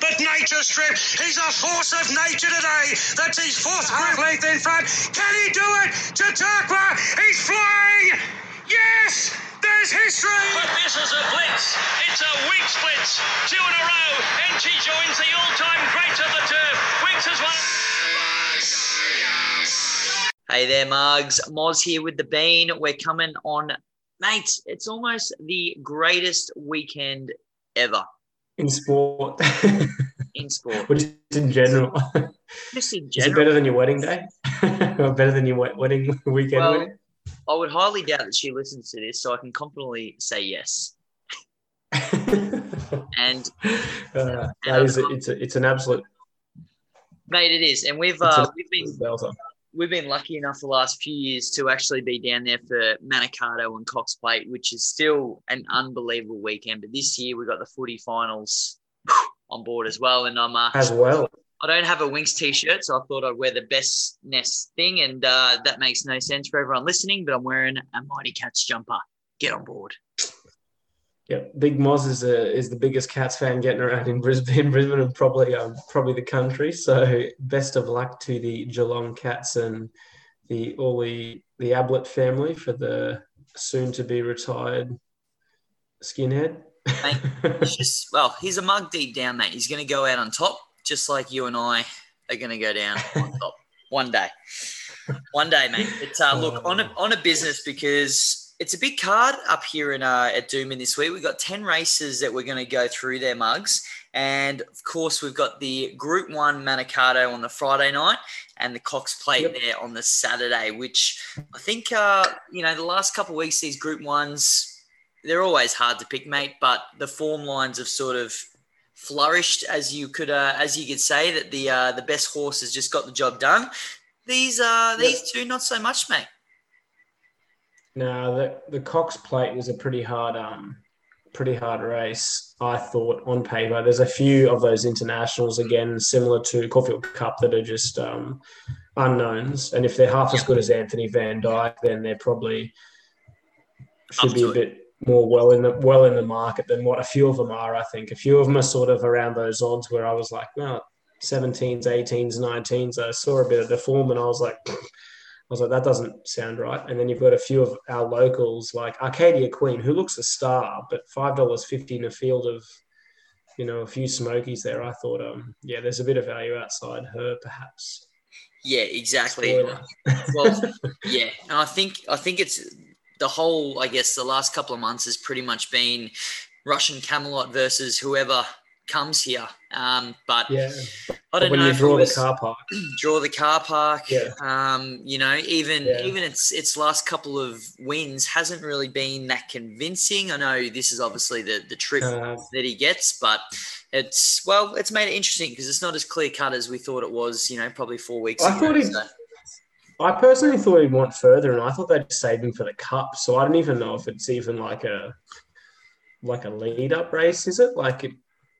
but nature strip. He's a force of nature today. That's his fourth group length in front. Can he do it? Chautauqua, he's flying. Yes, there's history. But this is a blitz. It's a Winx blitz. Two in a row, and she joins the all-time greats of the turf. Winx has won. Hey there, Mugs. Moz here with the Bean. We're coming on, mate. It's almost the greatest weekend ever in sport, in sport. which is in general. Just in Is it general. better than your wedding day? or better than your wedding weekend? Well, wedding? I would highly doubt that she listens to this, so I can confidently say yes. And uh, that is, it's, a, it's an absolute mate, it is. And we've uh, we've been. We've been lucky enough the last few years to actually be down there for Manikato and Cox Plate, which is still an unbelievable weekend. But this year we've got the footy finals on board as well, and I'm uh, as well. I don't have a Winx t-shirt, so I thought I'd wear the best nest thing, and uh, that makes no sense for everyone listening. But I'm wearing a Mighty Cats jumper. Get on board. Yeah, Big Moz is a, is the biggest Cats fan getting around in Brisbane, Brisbane, and probably um, probably the country. So best of luck to the Geelong Cats and the all the the Ablett family for the soon to be retired skinhead. Mate, just well, he's a mug deep down, mate. He's going to go out on top, just like you and I are going to go down on top one day. One day, mate. It's uh, look on a on a business because it's a big card up here in uh, at Doomben this week. We've got ten races that we're going to go through their mugs, and of course we've got the Group One Manikato on the Friday night and the Cox Plate Yep. there on the Saturday. Which I think uh, you know the last couple of weeks these Group Ones they're always hard to pick, mate. But the form lines have sort of flourished, as you could uh, as you could say that the uh, the best horse has just got the job done. These uh these two not so much, mate. No, the the Cox Plate was a pretty hard um pretty hard race. I thought on paper. There's a few of those internationals again, similar to Caulfield Cup, that are just um, unknowns. And if they're half as good as Anthony Van Dyke, then they're probably should be a bit more well in the well in the market than what a few of them are. I think a few of them are sort of around those odds where I was like, well, 17s, 18s, 19s. I saw a bit of the form and I was like. I was like, that doesn't sound right. And then you've got a few of our locals like Arcadia Queen, who looks a star, but five dollars fifty in a field of, you know, a few smokies there. I thought, um, yeah, there's a bit of value outside her, perhaps. Yeah, exactly. Well, yeah, and I think I think it's the whole. I guess the last couple of months has pretty much been Russian Camelot versus whoever comes here. Um, but yeah. I don't when know you draw the car park, draw the car park. Yeah. Um, you know, even Yeah. even its its last couple of wins hasn't really been that convincing. I know this is obviously the the trip uh, that he gets, but it's well, it's made it interesting because it's not as clear cut as we thought it was. You know, probably four weeks I ago. thought he- so- I personally thought he'd want further, and I thought they'd save him for the cup. So I don't even know if it's even like a like a lead up race. Is it like it?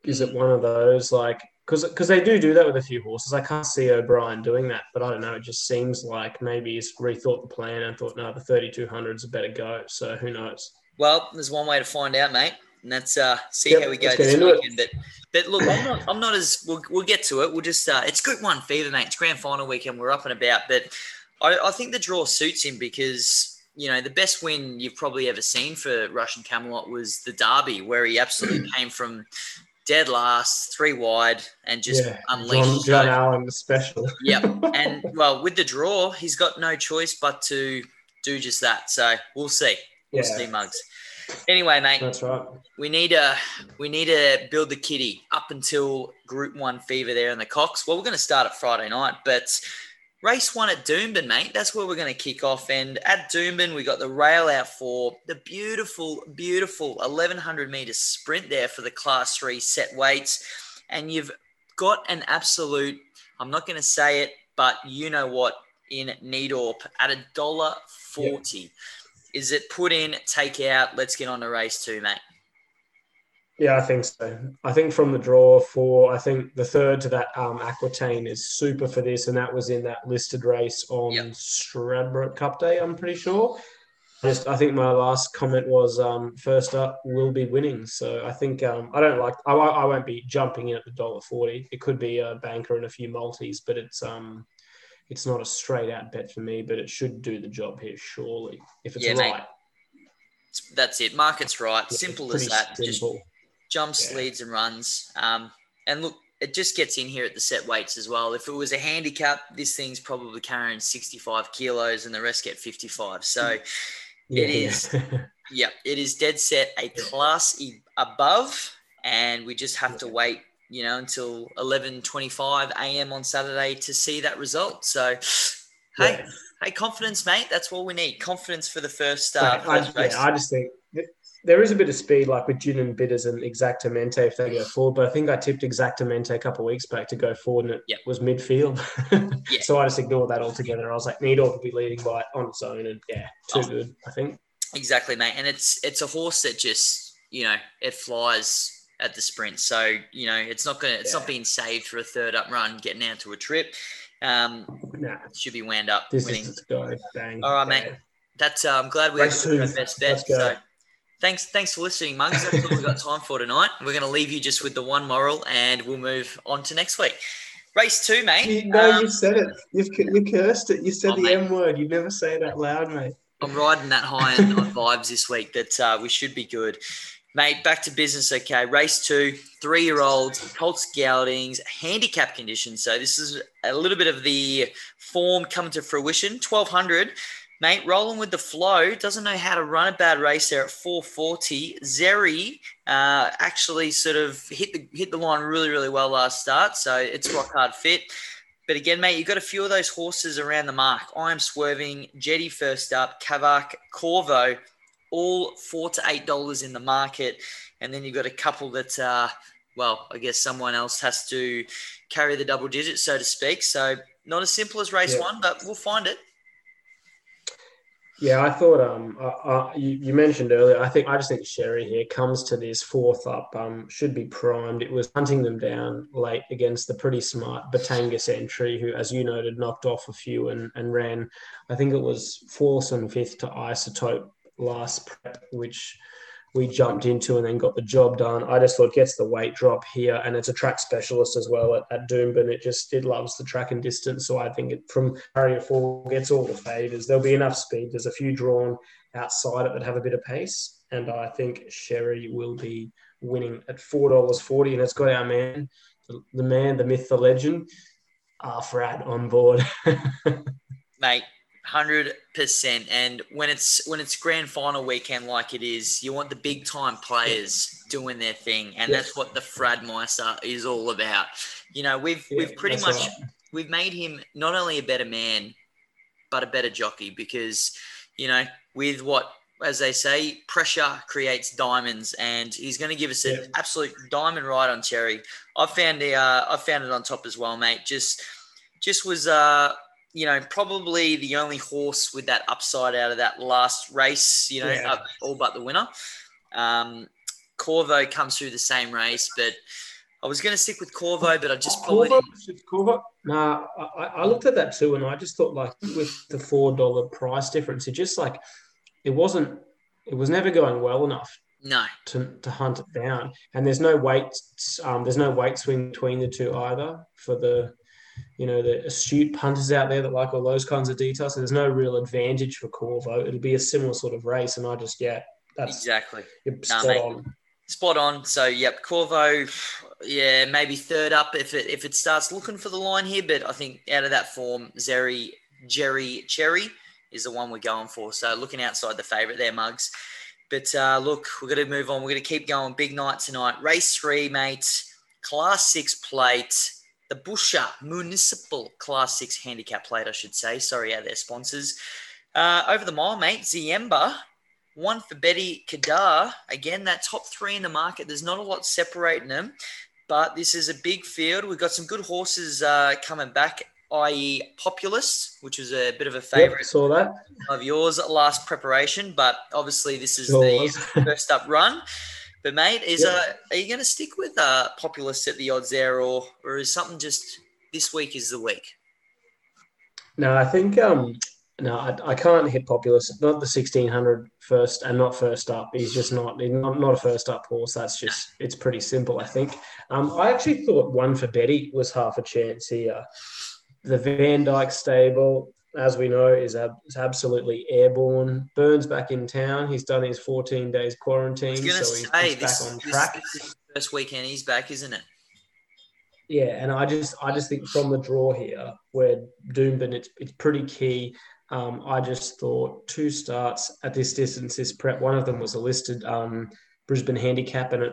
Is it one of those like because because they do do that with a few horses. I can't see O'Brien doing that, but I don't know. It just seems like maybe he's rethought the plan and thought, no, the thirty two hundreds a better go. So who knows? Well, there's one way to find out, mate, and that's uh, see Yep, how we go this into it. weekend. But but look, I'm not I'm not as we'll, we'll get to it. We'll just uh, it's Group One fever, mate. It's grand final weekend. We're up and about, but I, I think the draw suits him because you know the best win you've probably ever seen for Russian Camelot was the Derby, where he absolutely came from dead last, three wide, and just yeah, unleashed. John, John Allen special. Yep. And well, with the draw, he's got no choice but to do just that. So we'll see. We'll Yeah. see, mugs. Anyway, mate, That's right. we need to we need to build the kitty up until Group One fever there in the Cox. Well, we're going to start at Friday night, but race one at Doomben, mate. That's where we're going to kick off. And at Doomben, we got the rail out for the beautiful, beautiful 1100 meter sprint there for the Class Three set weights, and you've got an absolute. I'm not going to say it, but you know what? In Needorp at a dollar forty. Is it put in, take out? Let's get on to race two, mate. Yeah, I think so. I think from the draw for, I think the third to that um, Aquitaine is super for this, and that was in that listed race on Yep. Stradbroke Cup Day. I'm pretty sure. just I think my last comment was um, first up will be winning. So I think um, I don't like I, I won't be jumping in at the dollar forty. It could be a banker and a few multis, but it's um it's not a straight out bet for me. But it should do the job here surely if it's Yeah, mate. right. That's it. Market's right. Yeah, Simple as that. Just simple. Jumps, Yeah. leads, and runs. Um, and look, it just gets in here at the set weights as well. If it was a handicap, this thing's probably carrying 65 kilos and the rest get 55. So, Yeah. is. yeah, it is dead set a class e- above, and we just have to wait, you know, until 11:25 a.m. on Saturday to see that result. So, hey, hey, confidence, mate. That's all we need. Confidence for the first, uh, I, yeah, I just think there is a bit of speed, like with Gin and Bitters and Exactamente if they go forward. But I think I tipped Exactamente a couple of weeks back to go forward, and it Yep. was midfield. Yeah. So I just ignored that altogether. I was like, Needle to be leading by on its own, and yeah, too Oh. good. I think. Exactly, mate. And it's it's a horse that just you know it flies at the sprint. So you know it's not gonna it's not being saved for a third up run, getting out to a trip. Um, Nah, should be wound up this winning. is to go. Bang. All right, mate. That's uh, I'm glad we Race had our best bet. Let's go. So thanks thanks for listening, Mugs. That's all we've got time for tonight. We're gonna leave you just with the one moral, and we'll move on to next week. Race two, mate. You, no, Um, you said it. You've you cursed it. You said Oh, the mate. M word. You never say it out loud, mate. I'm riding that high on, on vibes this week that uh, we should be good. Mate, back to business. Okay, race two, three year olds, Colts Geldings, handicap conditions. So this is a little bit of the form coming to fruition. 1200, mate, rolling with the flow. Doesn't know how to run a bad race there at 440. Zeri uh, actually sort of hit the hit the line really, really well last start. So it's rock hard fit. But again, mate, you've got a few of those horses around the mark. I am swerving, Jetty first up, Kavak, Corvo, all four to eight dollars in the market. And then you've got a couple that uh well, I guess someone else has to carry the double digits, so to speak. So not as simple as race Yeah. one, but we'll find it. Yeah, I thought um, you, you mentioned earlier. I think I just think Sherry here comes to this fourth up. Um, should be primed. It was hunting them down late against the pretty smart Batangas entry, who, as you noted, knocked off a few and, and ran. I think it was fourth and fifth to Isotope last prep, which we jumped into and then got the job done. I just thought gets the weight drop here, and it's a track specialist as well at, at Doomben. It just it loves the track and distance, so I think it from barrier four gets all the favors. There'll be enough speed. There's a few drawn outside it that have a bit of pace, and I think Sherry will be winning at four dollars forty, and it's got our man, the, the man, the myth, the legend, Arfrad on board. mate. Hundred percent. And when it's when it's grand final weekend like it is, you want the big time players doing their thing, and Yeah. that's what the Fradmeister is all about. You know, we've Yeah, we've pretty much right. we've made him not only a better man, but a better jockey because, you know, with what, as they say, pressure creates diamonds, and he's going to give us an Yeah. absolute diamond ride on Cherry. I found the, uh, I found it on top as well, mate. Just, just was, uh, you know, probably the only horse with that upside out of that last race. You know, Yeah. uh, all but the winner. Um, Corvo comes through the same race, but I was going to stick with Corvo, but I just probably Corvo, Corvo. Nah, I, I looked at that too, and I just thought like with the four dollar price difference, it just like it wasn't. It was never going well enough no. to, to hunt it down, and there's no weight. Um, there's no weight swing between the two either for the. You know the astute punters out there that like all those kinds of details. So there's no real advantage for Corvo. It'll be a similar sort of race, and I just yeah, that's Exactly. you're Nah, spot on. Spot on. So yep, Corvo, yeah, maybe third up if it if it starts looking for the line here. But I think out of that form, Zeri, Jerry, Cherry is the one we're going for. So looking outside the favourite there, Mugs. But uh, look, we're going to move on. We're going to keep going. Big night tonight. Race three, mate. Class six plate. The Busher Municipal Class six handicap plate, I should say. Sorry, out their sponsors. Uh, over the mile, mate. Ziemba one for Betty Kadar. Again, that top three in the market. There's not a lot separating them, but this is a big field. We've got some good horses uh, coming back, i.e., Populist, which was a bit of a Yep, favourite saw that. of yours last preparation, but obviously this is Sure the was. first up run. But mate, is Yep. uh, are you going to stick with uh, Populist at the odds there, or or is something just this week is the week? No, I think um, no, I, I can't hit populist. Not the 1600 first and not first up. He's just not, he's not, not a first up horse. That's just, it's pretty simple, I think. Um, I actually thought one for Betty was half a chance here. The Van Dyke stable, as we know, is, ab- is absolutely airborne. Burns back in town. He's done his 14 days quarantine, so he's, say, he's this, back on track. this is the first weekend he's back, isn't it? Yeah, and I just I just think from the draw here, where Doomben, it's it's pretty key. Um, I just thought two starts at this distance, this prep. One of them was a listed um, Brisbane handicap, and it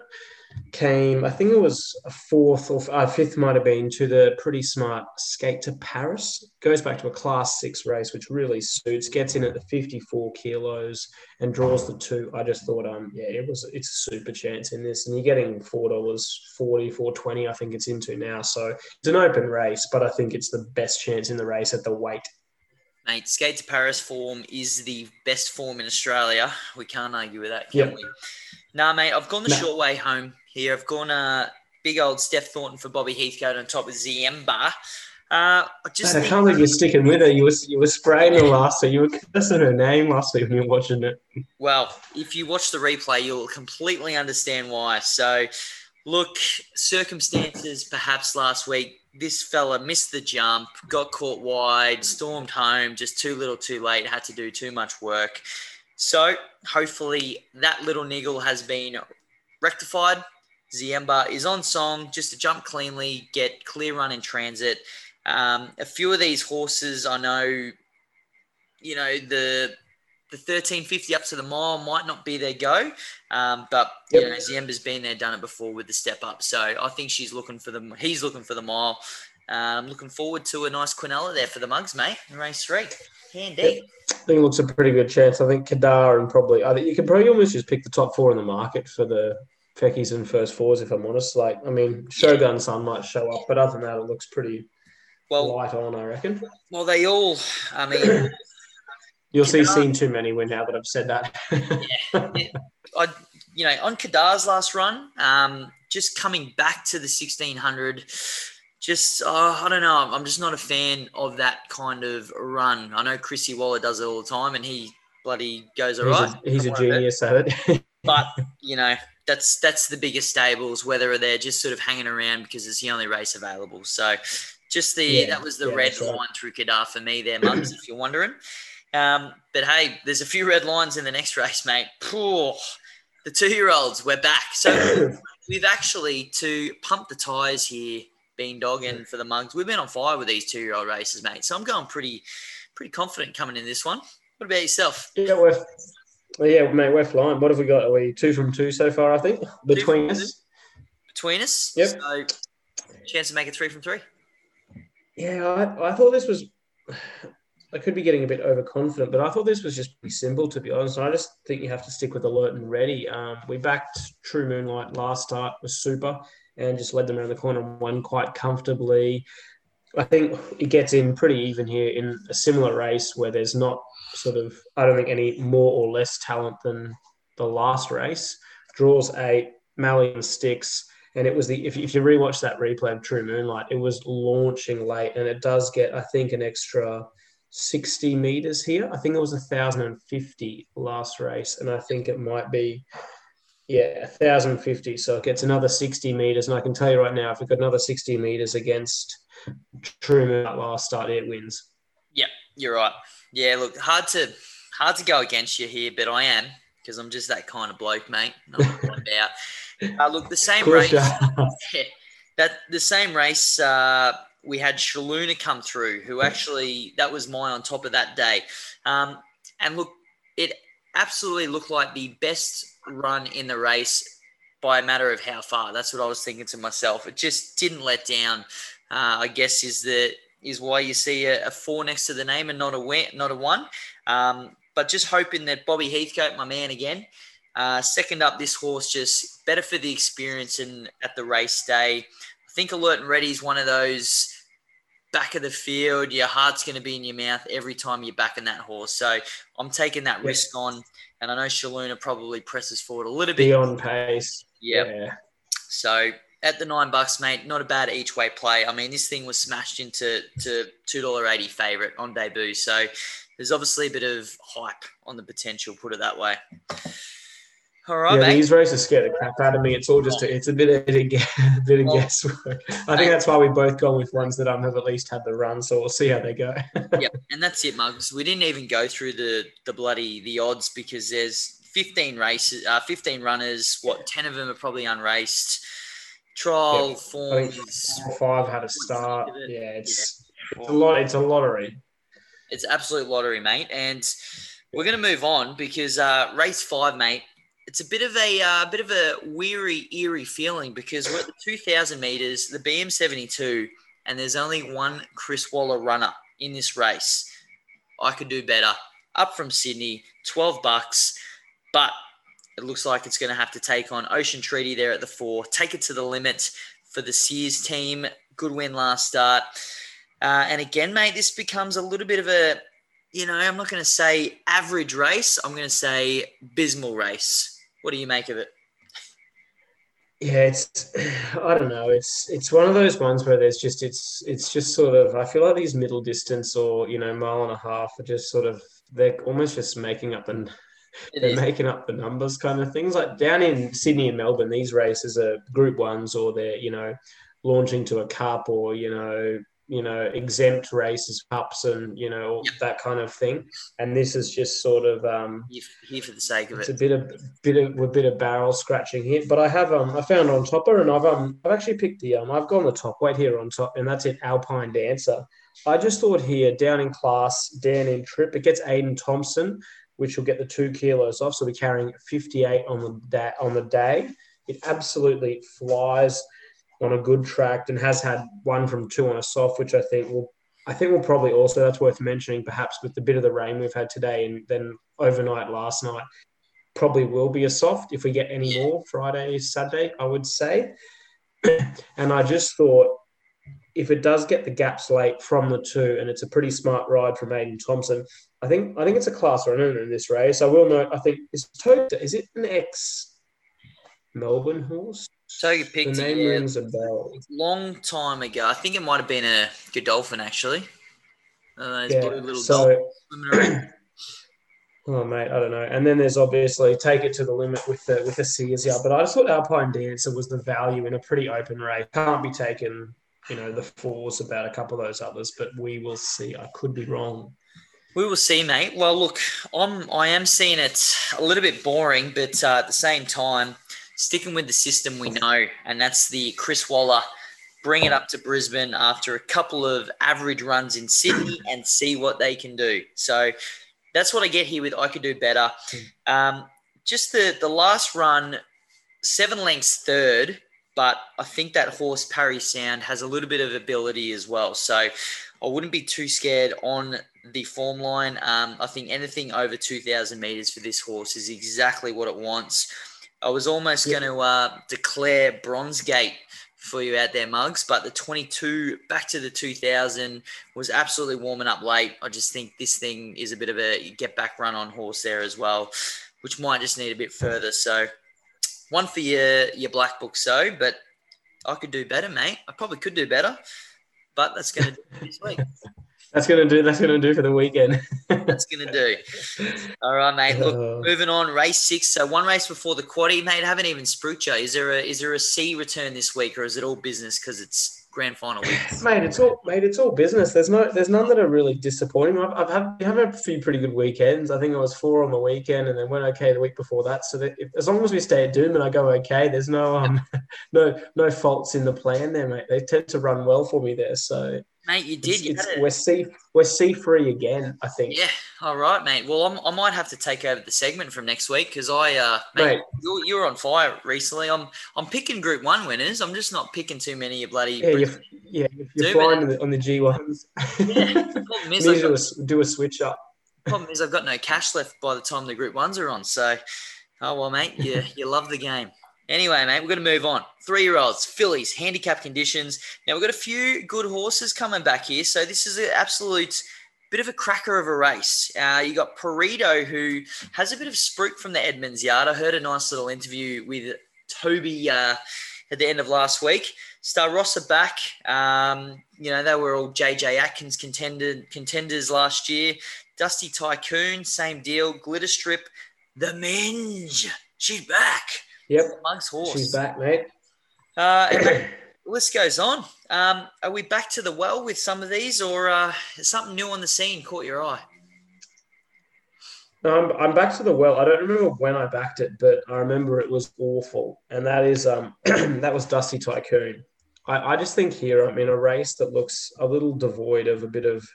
came. I think it was a fourth or uh, fifth, might have been to the pretty smart skate to Paris. Goes back to a class six race, which really suits. Gets in at the fifty four kilos and draws the two. I just thought, um, yeah, it was it's a super chance in this, and you're getting four dollars forty, four twenty. I think it's into now, so it's an open race, but I think it's the best chance in the race at the weight. Mate, skate to Paris form is the best form in Australia. We can't argue with that, can Yep. we? Nah, mate, I've gone the No. short way home here. I've gone uh, big old Steph Thornton for Bobby Heathcote on top of Ziemba. Uh, I just I think, can't believe you're sticking with her. You were you were spraying her last week. You were cursing her name last week when you were watching it. well, if you watch the replay, you'll completely understand why. So, look, circumstances perhaps last week. This fella missed the jump, got caught wide, stormed home, just too little too late, had to do too much work. So, hopefully, that little niggle has been rectified. Ziemba is on song just to jump cleanly, get clear run in transit. Um, a few of these horses, I know, you know, the the thirteen fifty up to the mile might not be their go, um, but you know, Ziemba's been there, done it before with the step up. So I think she's looking for the he's looking for the mile. Uh, I'm looking forward to a nice Quinella there for the mugs, mate. in Race three, handy. I think it looks a pretty good chance. I think Kadar and probably I think you can probably almost just pick the top four in the market for the Feckies and first fours. If I'm honest, like I mean, Shogun Sun might show up, but other than that, it looks pretty Well, light on. I reckon well, they all. I mean, you'll see Kadar- seen too many win now that I've said that. I, you know, on Kadar's last run, um, just coming back to the 1600, just, uh, I don't know. I'm just not a fan of that kind of run. I know Chrissy Waller does it all the time and he bloody goes all he's right. a, he's a From what I've heard. genius at it. But, you know, that's that's the biggest stables, whether they're just sort of hanging around because it's the only race available. So just the Yeah, that was the yeah, red right. line through Kadar for me there, Mugs, if you're wondering. Um, but hey, there's a few red lines in the next race, mate. Phew, the two-year-olds, we're back. So we've actually to pump the tires here, Beandog, and for the Mugs, we've been on fire with these two-year-old races, mate. So I'm going pretty, pretty confident coming in this one. What about yourself? yeah, we're well, yeah, mate, we're flying. What have we got? Are we two from two so far? I think between us. Between us, Yep. So chance to make it three from three. Yeah, I, I thought this was. I could be getting a bit overconfident, but I thought this was just pretty simple, to be honest. I just think you have to stick with alert and ready. Um, we backed True Moonlight last start was super and just led them around the corner and won quite comfortably. I think it gets in pretty even here in a similar race where there's not sort of, I don't think any more or less talent than the last race. Draws eight, Mallion sticks. And it was the if, if you rewatch that replay of True Moonlight, it was launching late, and it does get I think an extra sixty meters here. I think it was a thousand and fifty last race, and I think it might be yeah thousand fifty. So it gets another sixty meters, and I can tell you right now, if it got another sixty meters against True Moonlight last start, it wins. Yeah, you're right. Yeah, look, hard to hard to go against you here, but I am because I'm just that kind of bloke, mate. Not about. Uh, look, the same race. Yeah, that the same race uh, we had Shaluna come through, who actually that was my on top of that day, um, and look, it absolutely looked like the best run in the race by a matter of how far. That's what I was thinking to myself. It just didn't let down. Uh, I guess is the is why you see a, a four next to the name and not a win, not a one. Um, but just hoping that Bobby Heathcote, my man again, uh, second up, this horse just better for the experience and at the race day. I think Alert and Ready is one of those back of the field. Your heart's going to be in your mouth every time you're backing that horse. So I'm taking that Yeah. risk on, and I know Shaluna probably presses forward a little bit. Beyond pace. Yep. Yeah. So at the nine bucks, mate, not a bad each way play. I mean, this thing was smashed into to two dollar eighty favorite on debut, so there's obviously a bit of hype on the potential. Put it that way. All right, yeah, mate. these races scare the crap out of me. It's all just a, it's a bit of a, bit of Well, guesswork. I think that's why we both gone with ones that um, have at least had the run. So we'll see how they go. yeah, and that's it, Mugs. We didn't even go through the the bloody the odds because there's 15 races, uh, 15 runners. What 10 of them are probably unraced. Trial Yep. I think forms. five had a start. Yeah, it's it's a lot. It's a lottery. It's absolute lottery, mate. And we're going to move on because uh, race five, mate. It's a bit of a uh, bit of a weary, eerie feeling because we're at the 2,000 meters, the BM72, and there's only one Chris Waller runner in this race. I could do better. Up from Sydney, 12 bucks, but it looks like it's going to have to take on Ocean Treaty there at the four. Take it to the limit for the Sears team. Good win last start. Uh, and again, mate, this becomes a little bit of a, you know, I'm not going to say average race. I'm going to say abysmal race. What do you make of it? Yeah, it's I don't know. It's it's one of those ones where there's just it's it's just sort of I feel like these middle distance or you know mile and a half are just sort of they're almost just making up It they're making up the numbers kind of things. Like down in Sydney and Melbourne, these races are group ones or they're you know launching to a cup or you know you know exempt races cups and you know Yep. that kind of thing. And this is just sort of um, Here here for the sake of it. it's a bit of bit of a bit of barrel scratching here, but I have um I found on topper and I've um I've actually picked the um I've gone the top weight here on top and that's it Alpine Dancer. I just thought here down in class down in trip it gets Aiden Thompson, which will get the two kilos off, so we're carrying 58 on the day on the day. It absolutely flies on a good track and has had one from two on a soft, which I think will I think we'll probably also that's worth mentioning, perhaps with the bit of the rain we've had today and then overnight last night, probably will be a soft if we get any more Friday, Saturday, I would say. and I just thought if it does get the gaps late from the two, and it's a pretty smart ride from Aiden Thompson, I think I think it's a class runner in this race. I will note, I think is Toad, is it an ex Melbourne horse? So you The name it rings a bell. long time ago. I think it might have been a Godolphin, actually. Uh, Yeah, little so dolphins swimming around. Oh mate, I don't know. And then there's obviously take it to the limit with the with the Sears yard. But I just thought Alpine Dancer was the value in a pretty open race. Can't be taken, you know, the fours about a couple of those others, but we will see. I could be wrong. We will see, mate. Well, look, I'm I am seeing it a little bit boring, but uh, at the same time, sticking with the system we know, and that's the Chris Waller. Bring it up to Brisbane after a couple of average runs in Sydney and see what they can do. So that's what I get here with I could do better. Um, just the the last run, seven lengths third, but I think that horse Parry Sound has a little bit of ability as well. So I wouldn't be too scared on the form line. Um, I think anything over 2,000 meters for this horse is exactly what it wants. I was almost Yeah. going to uh, declare Bronze Gate for you out there, Mugs, but the 22 back to the 2000 was absolutely warming up late. I just think this thing is a bit of a get back run on horse there as well, which might just need a bit further. So one for your your black book, so but I could do better, mate. I probably could do better, but that's going to do this week. That's gonna do. That's gonna do for the weekend. That's going to do. All right, mate. Look, Uh, moving on. Race six. So one race before the quaddy, mate. Haven't even spruiked you. Is there a is there a C return this week, or is it all business because it's grand final week? mate, it's all mate. It's all business. There's no. There's none that are really disappointing. I've, I've had, I've had a few pretty good weekends. I think I was four on the weekend, and then went okay the week before that. So that if, as long as we stay at Doom and I go okay, there's no um, no no faults in the plan there, mate. They tend to run well for me there. So Mate, you did. it's, You it's, we're C we're C free again. I think. yeah. All right, mate. Well, I'm, I might have to take over the segment from next week because I, uh, mate, Mate. you're, you're on fire recently. I'm I'm picking Group One winners. I'm just not picking too many of bloody. Yeah, you're, yeah, you're flying on the, G ones. Yeah. Problem is, Need I've to do got- do a switch up. Problem is, I've got no cash left by the time the Group Ones are on. So, oh well, mate, you you love the game. Anyway, mate, we're going to move on. Three year olds, fillies, handicap conditions. Now, we've got a few good horses coming back here. So, this is an absolute bit of a cracker of a race. Uh, you got Perito, who has a bit of spruik from the Edmonds yard. I heard a nice little interview with Toby. Uh, at the end of last week. Star Rossa back. Um, you know, they were all JJ Atkins contenders last year. Dusty Tycoon, same deal. Glitter Strip, the Minge. She's back. Yep. Mugs horse. She's back, mate. Uh, the list goes on. Um, are we back to the well with some of these, or uh, something new on the scene caught your eye? No, I'm, I'm back to the well. I don't remember when I backed it, but I remember it was awful. And that is um that was Dusty Tycoon. I, I just think here I'm in a race that looks a little devoid of a bit of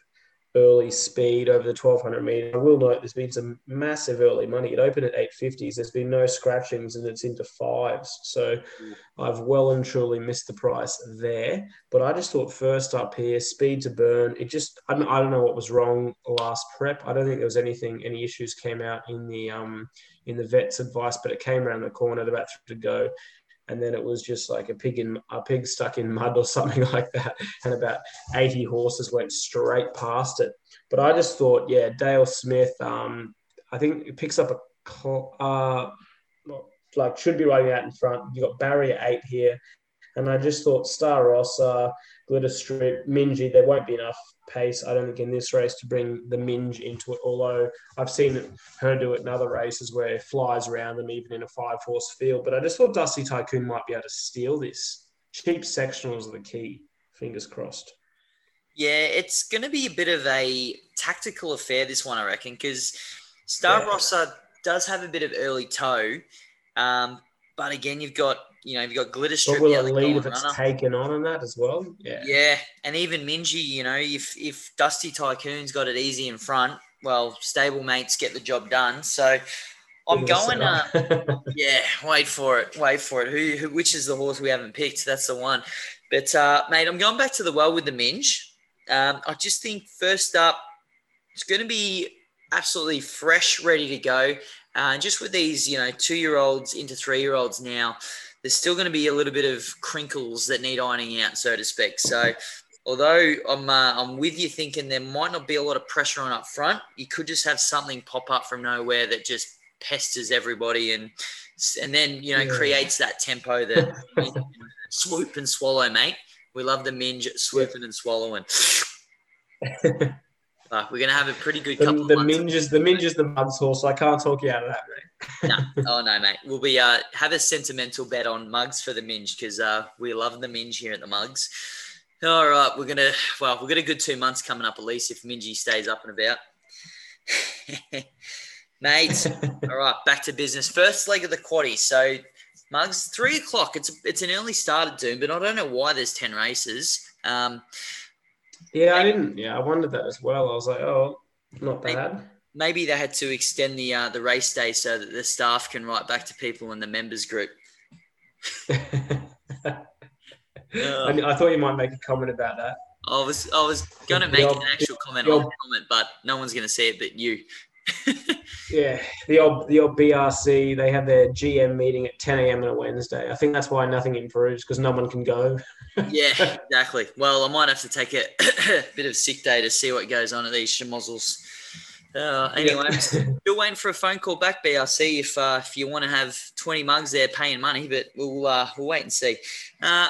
early speed over the 1200 meter. I will note there's been some massive early money. It opened at 850s. There's been no scratchings and it's into fives. So I've well and truly missed the price there. But I just thought first up here, speed to burn. It just, I don't, I don't know what was wrong last prep. I don't think there was anything, any issues came out in the, um, in the vet's advice, but it came around the corner at about three to go and then it was just like a pig in a pig stuck in mud or something like that, and about eighty horses went straight past it. But I just thought, yeah, Dale Smith. Um, I think it picks up a uh, like should be riding out in front. You got barrier eight here, and I just thought Star Rossa, Glitter Strip, Minji. There won't be enough pace, I don't think, in this race to bring the Minge into it. Although I've seen her do it in other races where it flies around them, even in a five horse field. But I just thought Dusty Tycoon might be able to steal this. Cheap sectionals are the key. Fingers crossed. Yeah, it's going to be a bit of a tactical affair, this one, I reckon, because Star yeah. Rossa does have a bit of early toe. Um, but again, you've got you know, you've got glitter strip. But will it lead if it's runner. taken on in that as well? Yeah. Yeah, and even Minji, you know, if if Dusty Tycoon's got it easy in front, well, stable mates get the job done. So I'm going. Uh, yeah, wait for it. Wait for it. Who, who? Which is the horse we haven't picked? That's the one. But uh, mate, I'm going back to the well with the Minge. Um, I just think first up, it's going to be absolutely fresh, ready to go. Uh, just with these, you know, two year olds into three year olds now, there's still going to be a little bit of crinkles that need ironing out, so to speak. So, although I'm uh, I'm with you thinking there might not be a lot of pressure on up front, you could just have something pop up from nowhere that just pesters everybody and and then you know yeah. creates that tempo that swoop and swallow, mate. We love the minge swooping and swallowing. We're gonna have a pretty good the, couple. The minge is the minge is the mud's horse. So I can't talk you out of that, mate. no, oh no, mate. We'll be uh have a sentimental bet on mugs for the minge because uh we love the minge here at the mugs. All right, we're gonna well we've got a good two months coming up at least if Mingy stays up and about. mate. all right, back to business. First leg of the quaddy. So mugs three o'clock. It's it's an early start at Doom, but I don't know why there's ten races. Um, yeah, I didn't. Yeah, I wondered that as well. I was like, oh, not bad. Maybe they had to extend the uh, the race day so that the staff can write back to people in the members group. I, I, thought you might make a comment about that. I was I was going to make an actual comment on the comment, but no one's going to see it but you. Yeah, the old the old BRC they have their GM meeting at 10 a.m. on a Wednesday. I think that's why nothing improves because no one can go. yeah, exactly. Well, I might have to take a bit of sick day to see what goes on at these schmozzles. Uh, anyway, yeah. still waiting for a phone call back, BRC. If uh, if you want to have 20 mugs there paying money, but we'll uh, we'll wait and see. Uh,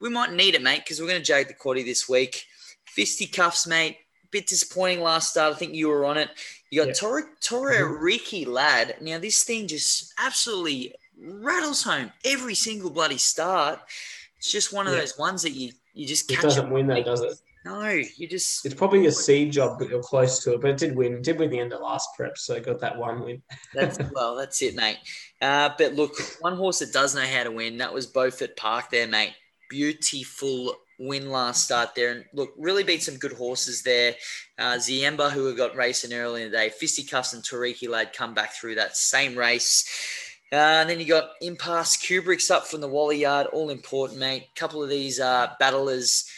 we might need it, mate, because we're going to jag the quaddy this week. Fisticuffs, mate. Bit disappointing last start. I think you were on it. You got yeah. Tariki Lad. Now this thing just absolutely rattles home every single bloody start. It's just one of yeah. those ones that you you just it doesn't win though, does it? No, you just it's probably a seed job, but you're close to it. But it did win. It did win the end of last prep, so got that one win. that's well, that's it, mate. Uh, but look, one horse that does know how to win. That was Beaufort Park, there, mate. Beautiful win last start there, and look, really beat some good horses there. Uh, Ziemba, who we got racing early in the day, Fisticuffs and Tariki Lad come back through that same race. Uh, and then you got Impasse Kubrick's up from the Wally Yard, all important, mate. Couple of these uh, battlers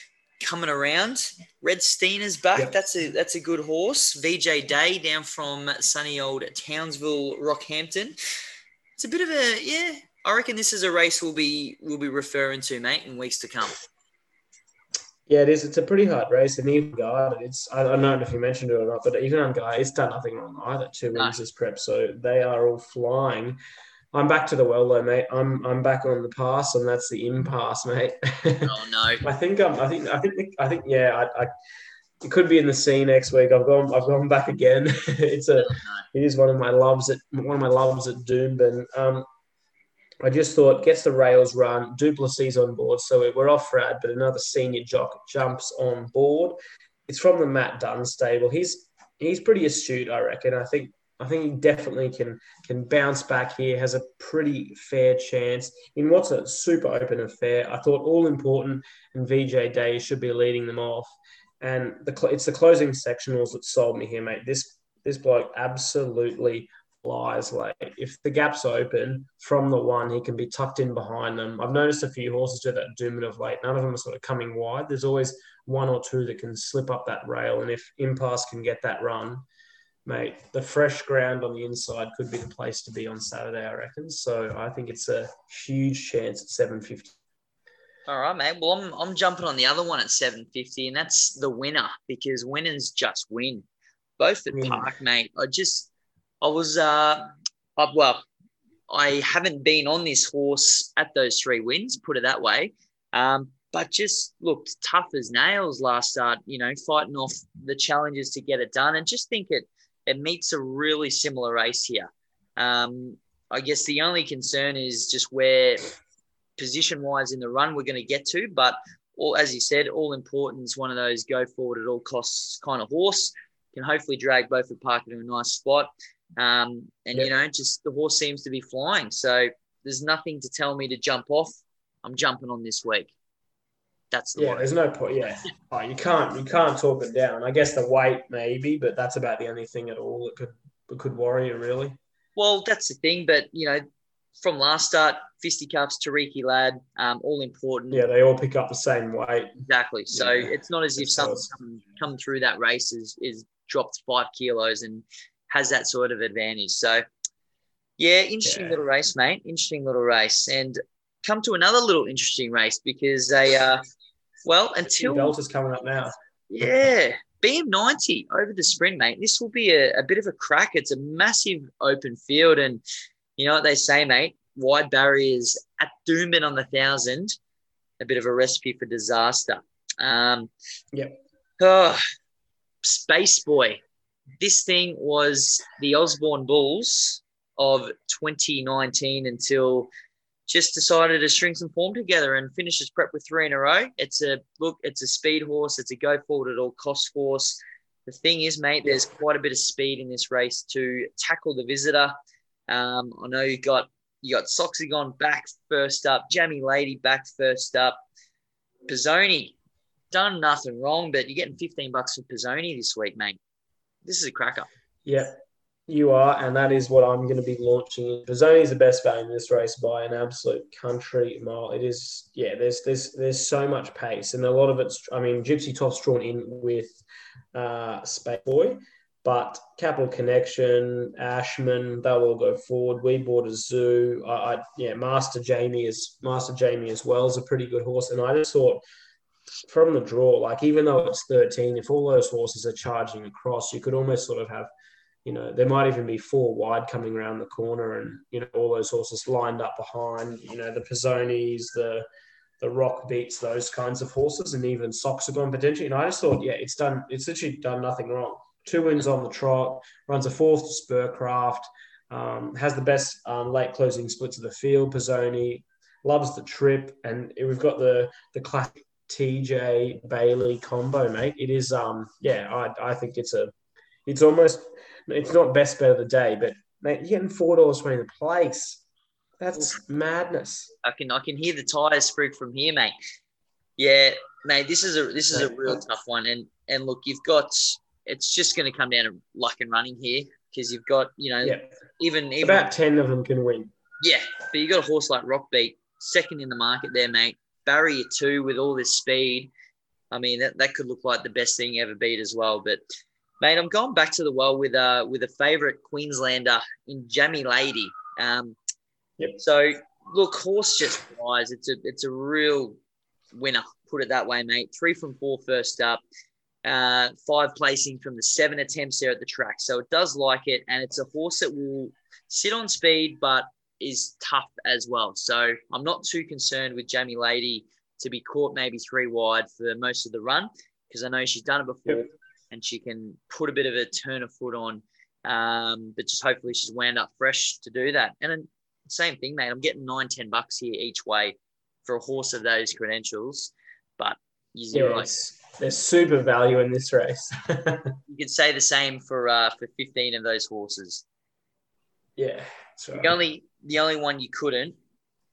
coming around. Red Steener's back. Yep. That's a that's a good horse. VJ Day down from sunny old Townsville, Rockhampton. It's a bit of a yeah. I reckon this is a race we'll be we'll be referring to, mate, in weeks to come. Yeah, it is. It's a pretty hard race, and even guy, it's I don't know if you mentioned it or not, but even on guy, it's done nothing wrong either. Two wins this prep, so they are all flying. I'm back to the well though, mate. I'm I'm back on the pass, and that's the impasse, mate. Oh no. I think um, I think I think I think yeah, I, I it could be in the sea next week. I've gone I've gone back again. it's a it is one of my loves at one of my loves at Doomben. Um, I just thought gets the rails run, Duplessis on board, so we're off Rad, but another senior jock jumps on board. It's from the Matt Dunn stable. He's he's pretty astute, I reckon. I think I think he definitely can can bounce back here. Has a pretty fair chance in what's a super open affair. I thought all important and VJ Day should be leading them off, and the it's the closing sectionals that sold me here, mate. This this bloke absolutely flies. Like if the gap's open from the one, he can be tucked in behind them. I've noticed a few horses do that Doomben of late. None of them are sort of coming wide. There's always one or two that can slip up that rail, and if Impasse can get that run, mate, the fresh ground on the inside could be the place to be on Saturday, I reckon. So I think it's a huge chance at 750. All right, mate. Well, I'm, I'm jumping on the other one at 750, and that's the winner because winners just win. Both at Mm. Park, mate. I just, I was, uh, uh, well, I haven't been on this horse at those three wins, put it that way. Um, but just looked tough as nails last start, you know, fighting off the challenges to get it done. And just think it, it meets a really similar race here. Um, I guess the only concern is just where position wise in the run we're going to get to. But all, as you said, all important is one of those go forward at all costs kind of horse. Can hopefully drag both at Park into a nice spot. Um, and, Yep. you know, just the horse seems to be flying. So there's nothing to tell me to jump off. I'm jumping on this week. That's the Yeah, one. there's no point. Yeah, oh, you can't you can't talk it down. I guess the weight maybe, but that's about the only thing at all that could that could worry you really. Well, that's the thing. But, you know, from last start, fisticuffs, Tariki Lad, um, all important. Yeah, they all pick up the same weight. Exactly. So Yeah. it's not as if someone come, come through that race is, is dropped five kilos and has that sort of advantage. So, yeah, interesting Yeah. little race, mate. Interesting little race. And come to another little interesting race because they, uh, well, until Delta's coming up now. yeah, BM90 over the sprint, mate. This will be a, a bit of a crack. It's a massive open field. And you know what they say, mate? Wide barriers at Doomben on the thousand, a bit of a recipe for disaster. Um, Yep. Oh, Space Boy. This thing was the Osborne Bulls of 2019 until just decided to string some form together and finish his prep with three in a row. It's a look, it's a speed horse, it's a go forward at all cost horse. The thing is, mate, there's quite a bit of speed in this race to tackle the visitor. Um, I know you got you got Soxagon back first up, Jamie Lady back first up, Pizzoni done nothing wrong, but you're getting 15 bucks for Pizzoni this week, mate. This is a cracker. Yeah, you are, and that is what I'm going to be launching. Pizzoni is the best value in this race by an absolute country mile. It is, yeah. There's there's there's so much pace, and a lot of it's. I mean, Gypsy Top's drawn in with uh, Space Boy, but Capital Connection, Ashman, they'll all go forward. We bought a zoo. I, I yeah, Master Jamie is Master Jamie as well is a pretty good horse, and I just thought from the draw, like even though it's 13, if all those horses are charging across, you could almost sort of have you know, there might even be four wide coming around the corner and, you know, all those horses lined up behind, you know, the Pizzonis, the the rock beats, those kinds of horses, and even Soxagon potentially. And I just thought, yeah, it's done, it's literally done nothing wrong. Two wins on the trot, runs a fourth to Spurcraft, um, has the best um, late closing splits of the field. Pizzoni loves the trip, and we've got the the classic TJ Bailey combo, mate. It is, um, yeah, I, I think it's a, it's almost, it's not best bet of the day, but mate, you're getting four dollars twenty the place. That's madness. I can I can hear the tires sprig from here, mate. Yeah, mate, this is a this is a real tough one. And and look, you've got it's just going to come down to luck and running here because you've got you know Yeah, even even about ten of them can win. yeah, but you got a horse like Rockbeat second in the market there, mate. Barrier two with all this speed. I mean that, that could look like the best thing ever beat as well. But mate, I'm going back to the well with uh with a favourite Queenslander in Jamie Lady. Um, Yep. So look, horse just flies. It's a it's a real winner. Put it that way, mate. Three from four first up. Uh, five placing from the seven attempts there at the track. So it does like it, and it's a horse that will sit on speed, but is tough as well. So I'm not too concerned with Jamie Lady to be caught maybe three wide for most of the run because I know she's done it before Yep. and she can put a bit of a turn of foot on. Um, but just hopefully she's wound up fresh to do that. And then same thing, mate. I'm getting nine, 10 bucks here each way for a horse of those credentials. But you Yeah, there's super value in this race. You could say the same for uh, for 15 of those horses. yeah, right. The only the only one you couldn't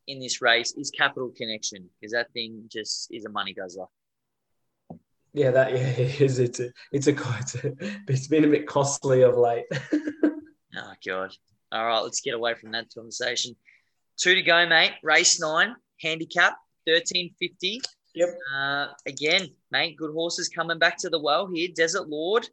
in this race is Capital Connection because that thing just is a money guzzler. Yeah, that yeah, it is. It's a, it's a, it's a, it's been a bit costly of late. Oh god! All right, let's get away from that conversation. Two to go, mate. Race nine, handicap thirteen fifty. Yep. Uh, again, mate, good horses coming back to the well here. Desert Lord,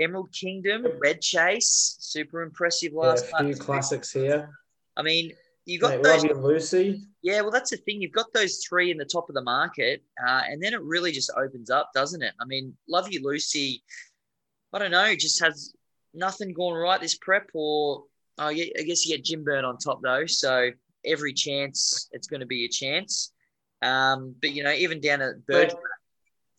Emerald Kingdom, Red Chase, super impressive Yeah, last a few classics here. I mean, you got Mate, those Love You Lucy. Yeah, well, that's the thing. You've got those three in the top of the market, uh, and then it really just opens up, doesn't it? I mean, Love You Lucy, I don't know, just has nothing gone right this prep, or oh, yeah, I guess you get Jim Burn on top though, so every chance it's going to be a chance. Um, but you know, even down at Bird, Mate,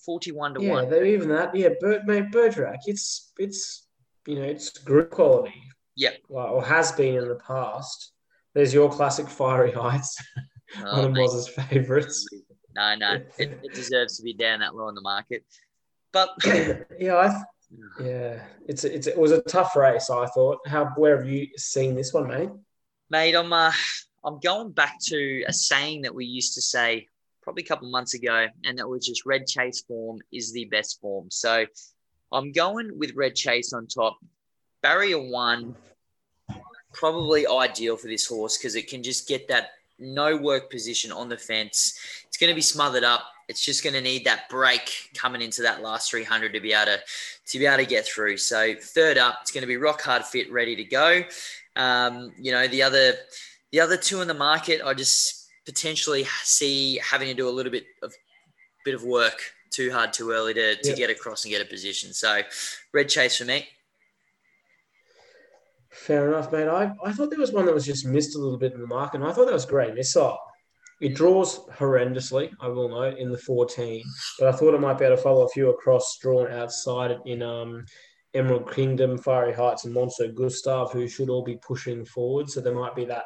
forty-one to Yeah, one. they're even that. Yeah, Bird, mate, Bergerac. It's it's you know it's group quality. Yeah. Well, or has been in the past. There's your classic Fiery Heights, one Oh, of mate, Moz's favourites. no, no, it, it deserves to be down that low in the market. But yeah, I th- yeah, it's it's it was a tough race. I thought. How where have you seen this one, mate? Mate, I'm uh, I'm going back to a saying that we used to say probably a couple months ago, and that was just red chase form is the best form. So I'm going with red chase on top. Barrier one, probably ideal for this horse because it can just get that no work position on the fence. It's going to be smothered up. It's just going to need that break coming into that last 300 to be able to to be able to get through. So third up, it's going to be rock hard fit, ready to go. Um, you know, the other the other two in the market, I just potentially see having to do a little bit of bit of work too hard too early to, to Yep. get across and get a position. So red chase for me. Fair enough, mate. I, I thought there was one that was just missed a little bit in the market, and I thought that was great missile. It draws horrendously, I will note, in the 14, but I thought I might be able to follow a few across drawn outside in um, Emerald Kingdom, Fiery Heights, and Monster Gustav, who should all be pushing forward. So there might be that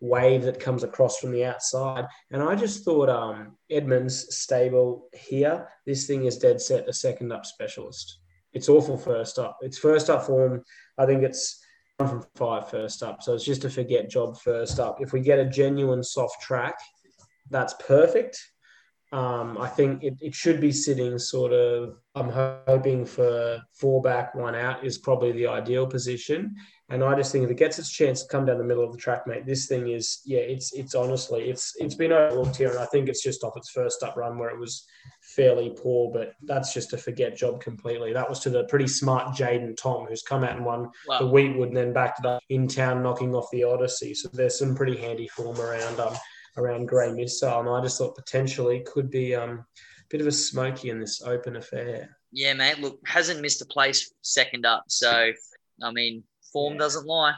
wave that comes across from the outside. And I just thought um, Edmonds stable here. This thing is dead set a second up specialist. It's awful first up. It's first up form. I think it's from five first up. So it's just a forget job first up. If we get a genuine soft track, that's perfect. Um, I think it, it should be sitting sort of. I'm hoping for four back, one out is probably the ideal position. And I just think if it gets its chance to come down the middle of the track, mate, this thing is yeah, it's it's honestly it's it's been overlooked here, and I think it's just off its first up run where it was fairly poor, but that's just a forget job completely. That was to the pretty smart Jaden Tom, who's come out and won the Wheatwood and then backed it up in town, knocking off the Odyssey. So there's some pretty handy form around um around Grey Missile, and I just thought potentially could be um a bit of a smoky in this open affair. yeah, mate. Look, hasn't missed a place second up. So I mean, form Yeah. doesn't lie.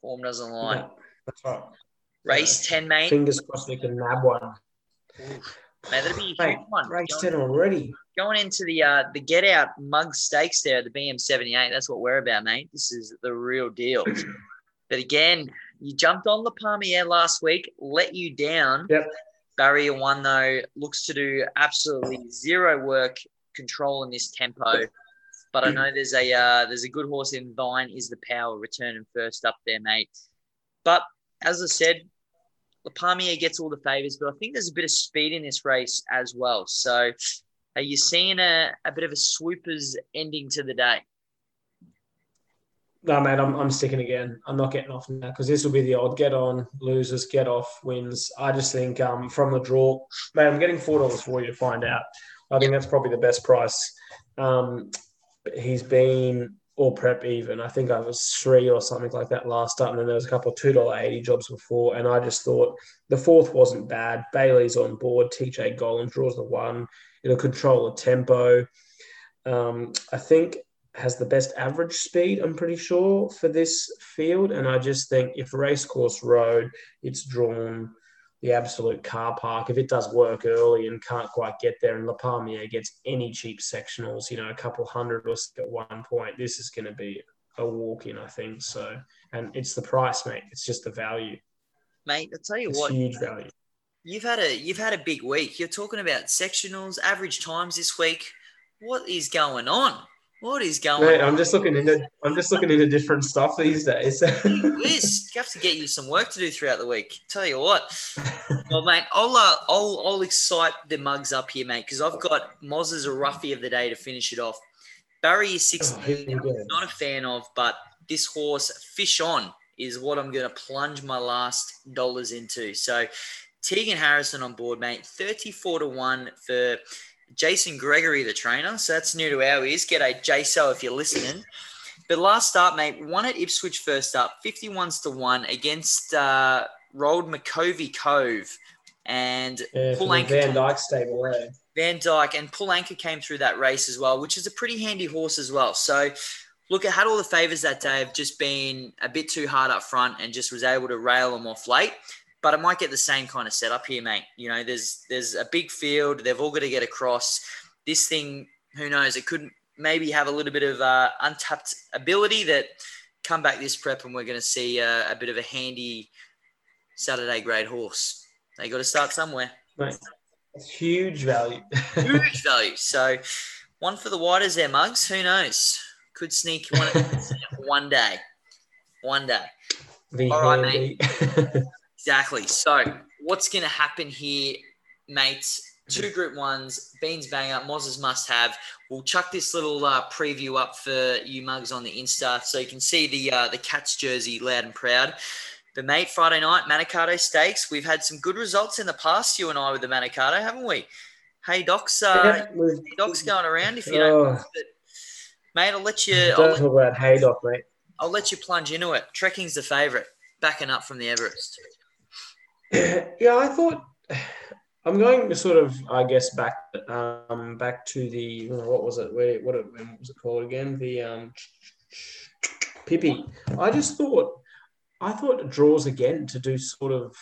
Form doesn't lie. Yeah, that's right. Race ten, mate. Fingers crossed we can nab one. Mate, that'd be a Mate, huge one. race Going- ten already. going into the uh the get out mug stakes there at the BM78. That's what we're about, mate. This is the real deal. but again, you jumped on La Palmiere last week, let you down. Yep. Barrier one though looks to do absolutely zero work controlling this tempo. But I know there's a uh, there's a good horse in Vine is the power returning first up there, mate. But as I said, La Palmiere gets all the favors, but I think there's a bit of speed in this race as well. So are you seeing a, a bit of a swoopers ending to the day? No, mate, I'm, I'm sticking again. I'm not getting off now because this will be the odd get on, losers, get off, wins. I just think um, from the draw, mate, I'm getting four dollars for you to find out. I think that's probably the best price. Um, he's been all prep even. I think I was three or something like that last up, and then there was a couple of two dollar eighty jobs before, and I just thought the fourth wasn't bad. Bailey's on board. TJ Gollan draws the one. It'll control the tempo. Um, I think has the best average speed, I'm pretty sure, for this field. And I just think if Racecourse Road, it's drawn the absolute car park. If it does work early and can't quite get there, and La Palmier gets any cheap sectionals, you know, a couple hundred or at one point, this is going to be a walk in, I think. So, and it's the price, mate. It's just the value. Mate, I'll tell you It's what, huge value. you've had a you've had a big week. You're talking about sectionals, average times this week. What is going on? What is going Mate, on? I'm just looking into I'm just looking into different stuff these days. Liz, you have to get you some work to do throughout the week. Tell you what. Well, mate, I'll uh, I'll I'll excite the mugs up here, mate, because I've got Moz as a roughie of the day to finish it off. Barry is Oh, 16. we go. not a fan of, but this horse, Fish On, is what I'm going to plunge my last dollars into. So, Tegan Harrison on board, mate. 34 to 1 for Jason Gregory, the trainer. So, that's new to our ears. G'day, JSO, if you're listening. But last start, mate, one at Ipswich first up, 51s to 1 against uh, Rolled McCovey Cove. And Yeah, Paul Anchor Van Dyke stable there. Van Dyke and Pull Anchor came through that race as well, which is a pretty handy horse as well. So, look, it had all the favours that day of just being a bit too hard up front and just was able to rail them off late. But it might get the same kind of setup here, mate. You know, there's there's a big field. They've all got to get across. This thing, who knows? It could maybe have a little bit of uh, untapped ability that come back this prep, and we're going to see uh, a bit of a handy Saturday grade horse. They got to start somewhere. Mate, it's huge value. huge value. So one for the Whiters there, Mugs. Who knows? Could sneak one one day. One day. the All right, handy. Exactly. So what's going to happen here, mates? Two group ones, Beans Banger, Moz's must have. We'll chuck this little uh, preview up for you mugs on the Insta so you can see the uh, the Cats jersey loud and proud. But mate, Friday night, Manikato Stakes. We've had some good results in the past, you and I, with the Manikato, haven't we? Hey, Doc's, uh, Yeah, Hey, Doc's going around if you don't. Oh. but, mate, I'll let you. I'll Don't let, talk about Haydock, mate. I'll let you plunge into it. Trekking's the favourite, backing up from the Everest. yeah, I thought I'm going to sort of, I guess, back um, back to the what was it? Where what, it, what was it called again? The um, Pippi. I just thought I thought draws again to do sort of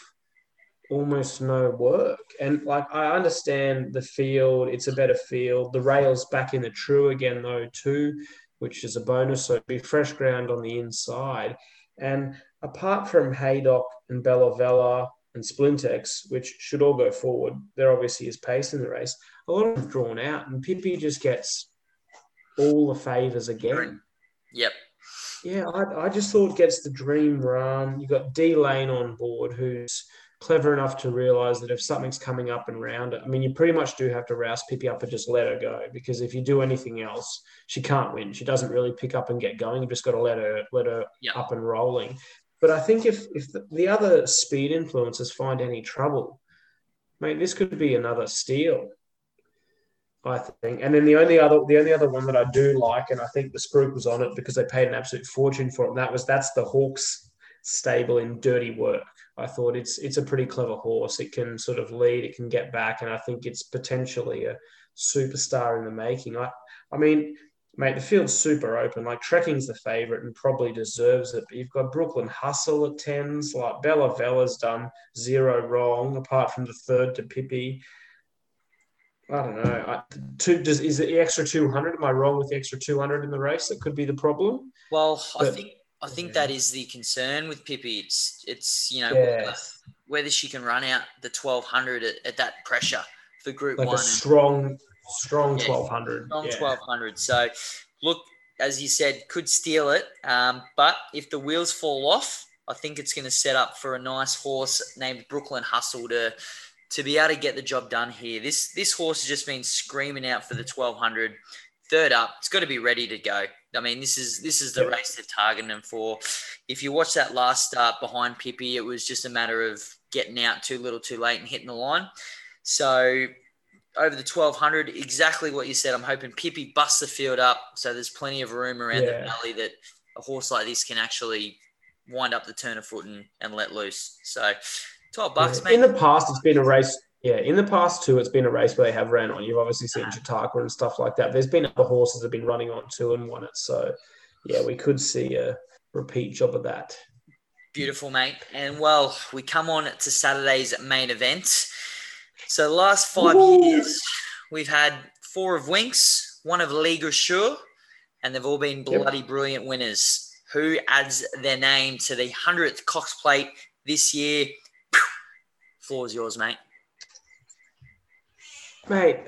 almost no work. And like I understand the field, it's a better field. The rails back in the true again though too, which is a bonus. So be fresh ground on the inside. And apart from Haydock and Bella Vella and Splintex, which should all go forward, there obviously is pace in the race. A lot of drawn out, and Pippi just gets all the favors again. Yep. Yeah, I, I just thought gets the dream run. You've got D Lane on board, who's clever enough to realize that if something's coming up and round it, I mean, you pretty much do have to rouse Pippi up and just let her go because if you do anything else, she can't win. She doesn't really pick up and get going. You've just got to let her let her Yeah. up and rolling. But I think if if the, the other speed influencers find any trouble, mate, this could be another steal. I think. And then the only other the only other one that I do like, and I think the Spruik was on it because they paid an absolute fortune for it, and that was that's the Hawks stable in dirty work. I thought it's it's a pretty clever horse. It can sort of lead, it can get back, and I think it's potentially a superstar in the making. I I mean, mate, the field's super open. Like Trekking's the favourite and probably deserves it. But you've got Brooklyn Hustle at tens. Like Bella Vella's done zero wrong, apart from the third to Pippi. I don't know. I, two, does, is it the extra 200? Am I wrong with the extra 200 in the race? That could be the problem. Well, I think I think that is the concern with Pippi. It's it's you know Yes. whether she can run out the twelve hundred at, at that pressure for Group Like One. a strong, strong Yeah, 1200. on Yeah. 1200. So, look, as you said, could steal it. Um, but if the wheels fall off, I think it's going to set up for a nice horse named Brooklyn Hustle to to be able to get the job done here. This this horse has just been screaming out for the 1200. Third up, it's got to be ready to go. I mean, this is this is the race they're targeting him for. If you watch that last start behind Pippi, it was just a matter of getting out too little, too late, and hitting the line. So over the 1200, exactly what you said. I'm hoping Pippi busts the field up so there's plenty of room around Yeah. the valley that a horse like this can actually wind up the turn of foot and, and let loose. So 12 bucks, Yeah. mate. In the past, it's been a race. Yeah, in the past too, it's been a race where they have ran on. You've obviously seen Chautauqua and stuff like that. There's been other horses that have been running on too and won it. So, yeah, we could see a repeat job of that. Beautiful, mate. And well, we come on to Saturday's main event. So, the last 5 years, we've had four of Winx, one of Ligue Sure, and they've all been bloody yep. brilliant winners. Who adds their name to the 100th Cox Plate this year? Floor is yours, mate. Mate,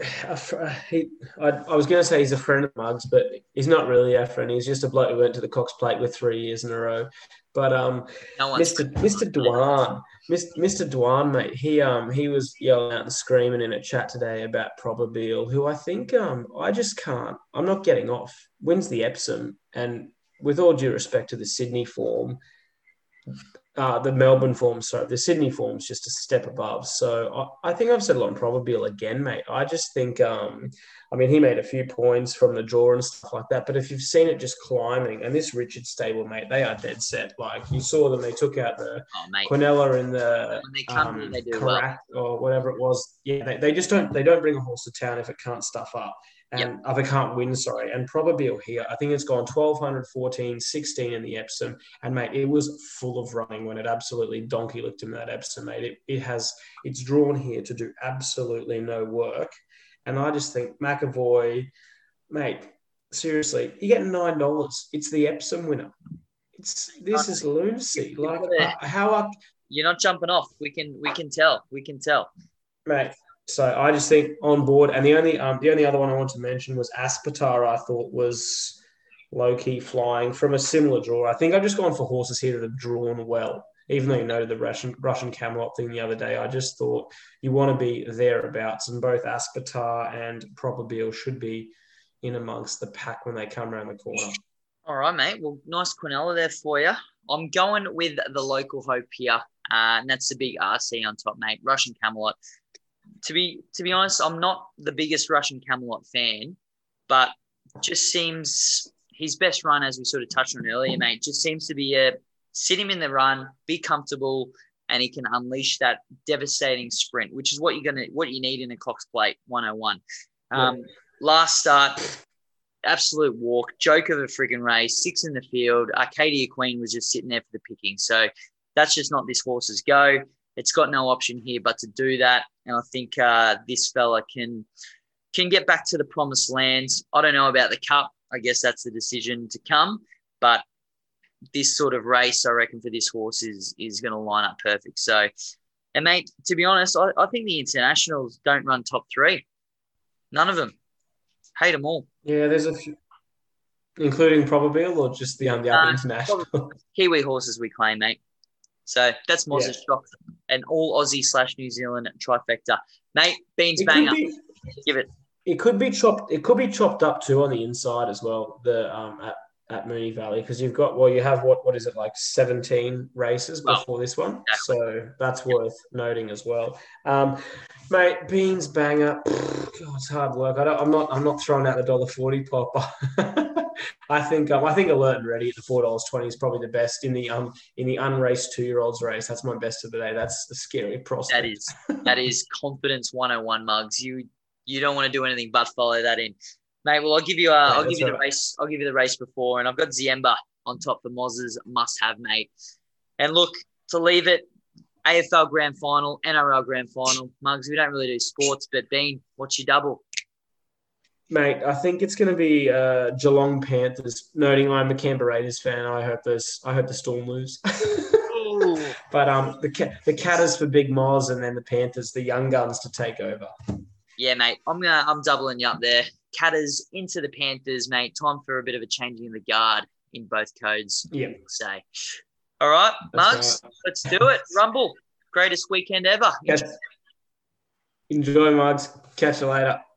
he, I, I, was going to say he's a friend of Mugs, but he's not really a friend. He's just a bloke who went to the Cox Plate with three years in a row. But um, no Mr. Mr. Dwan, Mr. Dwan, mate, he um he was yelling out and screaming in a chat today about Probabeel, who I think um I just can't. I'm not getting off. Wins the Epsom, and with all due respect to the Sydney form, uh, the Melbourne form, sorry, the Sydney form's just a step above. So I, I think I've said a lot on Probabeel again, mate. I just think, um, I mean, he made a few points from the draw and stuff like that. But if you've seen it just climbing, and this Richard stable, mate, they are dead set. Like you saw them, they took out the oh, Quinella in the um, well. or whatever it was. Yeah, they, they just don't they don't bring a horse to town if it can't stuff up and yep. other can't win, sorry. And Probabeel here, I think it's gone 1200, 14, 16 in the Epsom. And mate, it was full of running when it absolutely donkey looked in that Epsom, mate. It, it has, it's drawn here to do absolutely no work. And I just think McEvoy, mate, seriously, you get nine dollars. It's the Epsom winner. It's this is lunacy. Like how are you're not jumping off. We can we can tell. We can tell. Mate, so I just think on board, and the only um, the only other one I want to mention was Aspetar. I thought was low key flying from a similar draw. I think I've just gone for horses here that have drawn well. Even though you noted the Russian Russian Camelot thing the other day, I just thought you want to be thereabouts, and both Aspetar and Probabeel should be in amongst the pack when they come around the corner. All right, mate. Well, nice Quinella there for you. I'm going with the local hope here, uh, and that's the big RC on top, mate. Russian Camelot to be to be honest, I'm not the biggest Russian Camelot fan, but just seems his best run, as we sort of touched on earlier, mate, just seems to be a sit him in the run, be comfortable, and he can unleash that devastating sprint, which is what you're gonna what you need in a Cox Plate 101. Um, yeah. Last start, absolute walk, joke of a freaking race, six in the field. Arcadia Queen was just sitting there for the picking. So that's just not this horse's go. It's got no option here but to do that. And I think uh, this fella can can get back to the promised land. I don't know about the cup. I guess that's the decision to come. But this sort of race, I reckon, for this horse is is going to line up perfect. So, and mate, to be honest, I, I think the internationals don't run top three. None of them. Hate them all. Yeah, there's a few, including Probabeel or just the, um, the uh, international. Kiwi horses we claim, mate. So that's Moz's yeah. shock and all Aussie slash New Zealand trifecta. Mate, beans it banger. Be, Give it. It could be chopped. It could be chopped up too on the inside as well. The um at, at Moonee Valley because you've got well you have what what is it like 17 races before this one exactly. so that's worth noting as well um mate beans banger God, it's hard work I don't, i'm not i'm not throwing out the dollar 40 pop I think um, I think alert and ready at the four dollars twenty is probably the best in the um in the unraced two year olds race. That's my best of the day. That's the scary prospect. That is that is confidence one hundred and one mugs. You you don't want to do anything but follow that in, mate. Well, I'll give you a, yeah, I'll give you the race. I'll give you the race before, and I've got Ziemba on top for Moz's must have, mate. And look to leave it. AFL Grand Final, NRL Grand Final. Mugs, we don't really do sports, but Bean, what's your double? Mate, I think it's going to be uh, Geelong Panthers. Noting I'm a Canberra Raiders fan, I hope those. I hope the Storm lose. but um, the the Catters for Big Moz, and then the Panthers, the young guns to take over. Yeah, mate, I'm gonna I'm doubling you up there. Catters into the Panthers, mate. Time for a bit of a changing of the guard in both codes. Yeah. Say. All right, Mugs, right. let's do it. Rumble, greatest weekend ever. Yes. Enjoy, Mugs. Catch you later.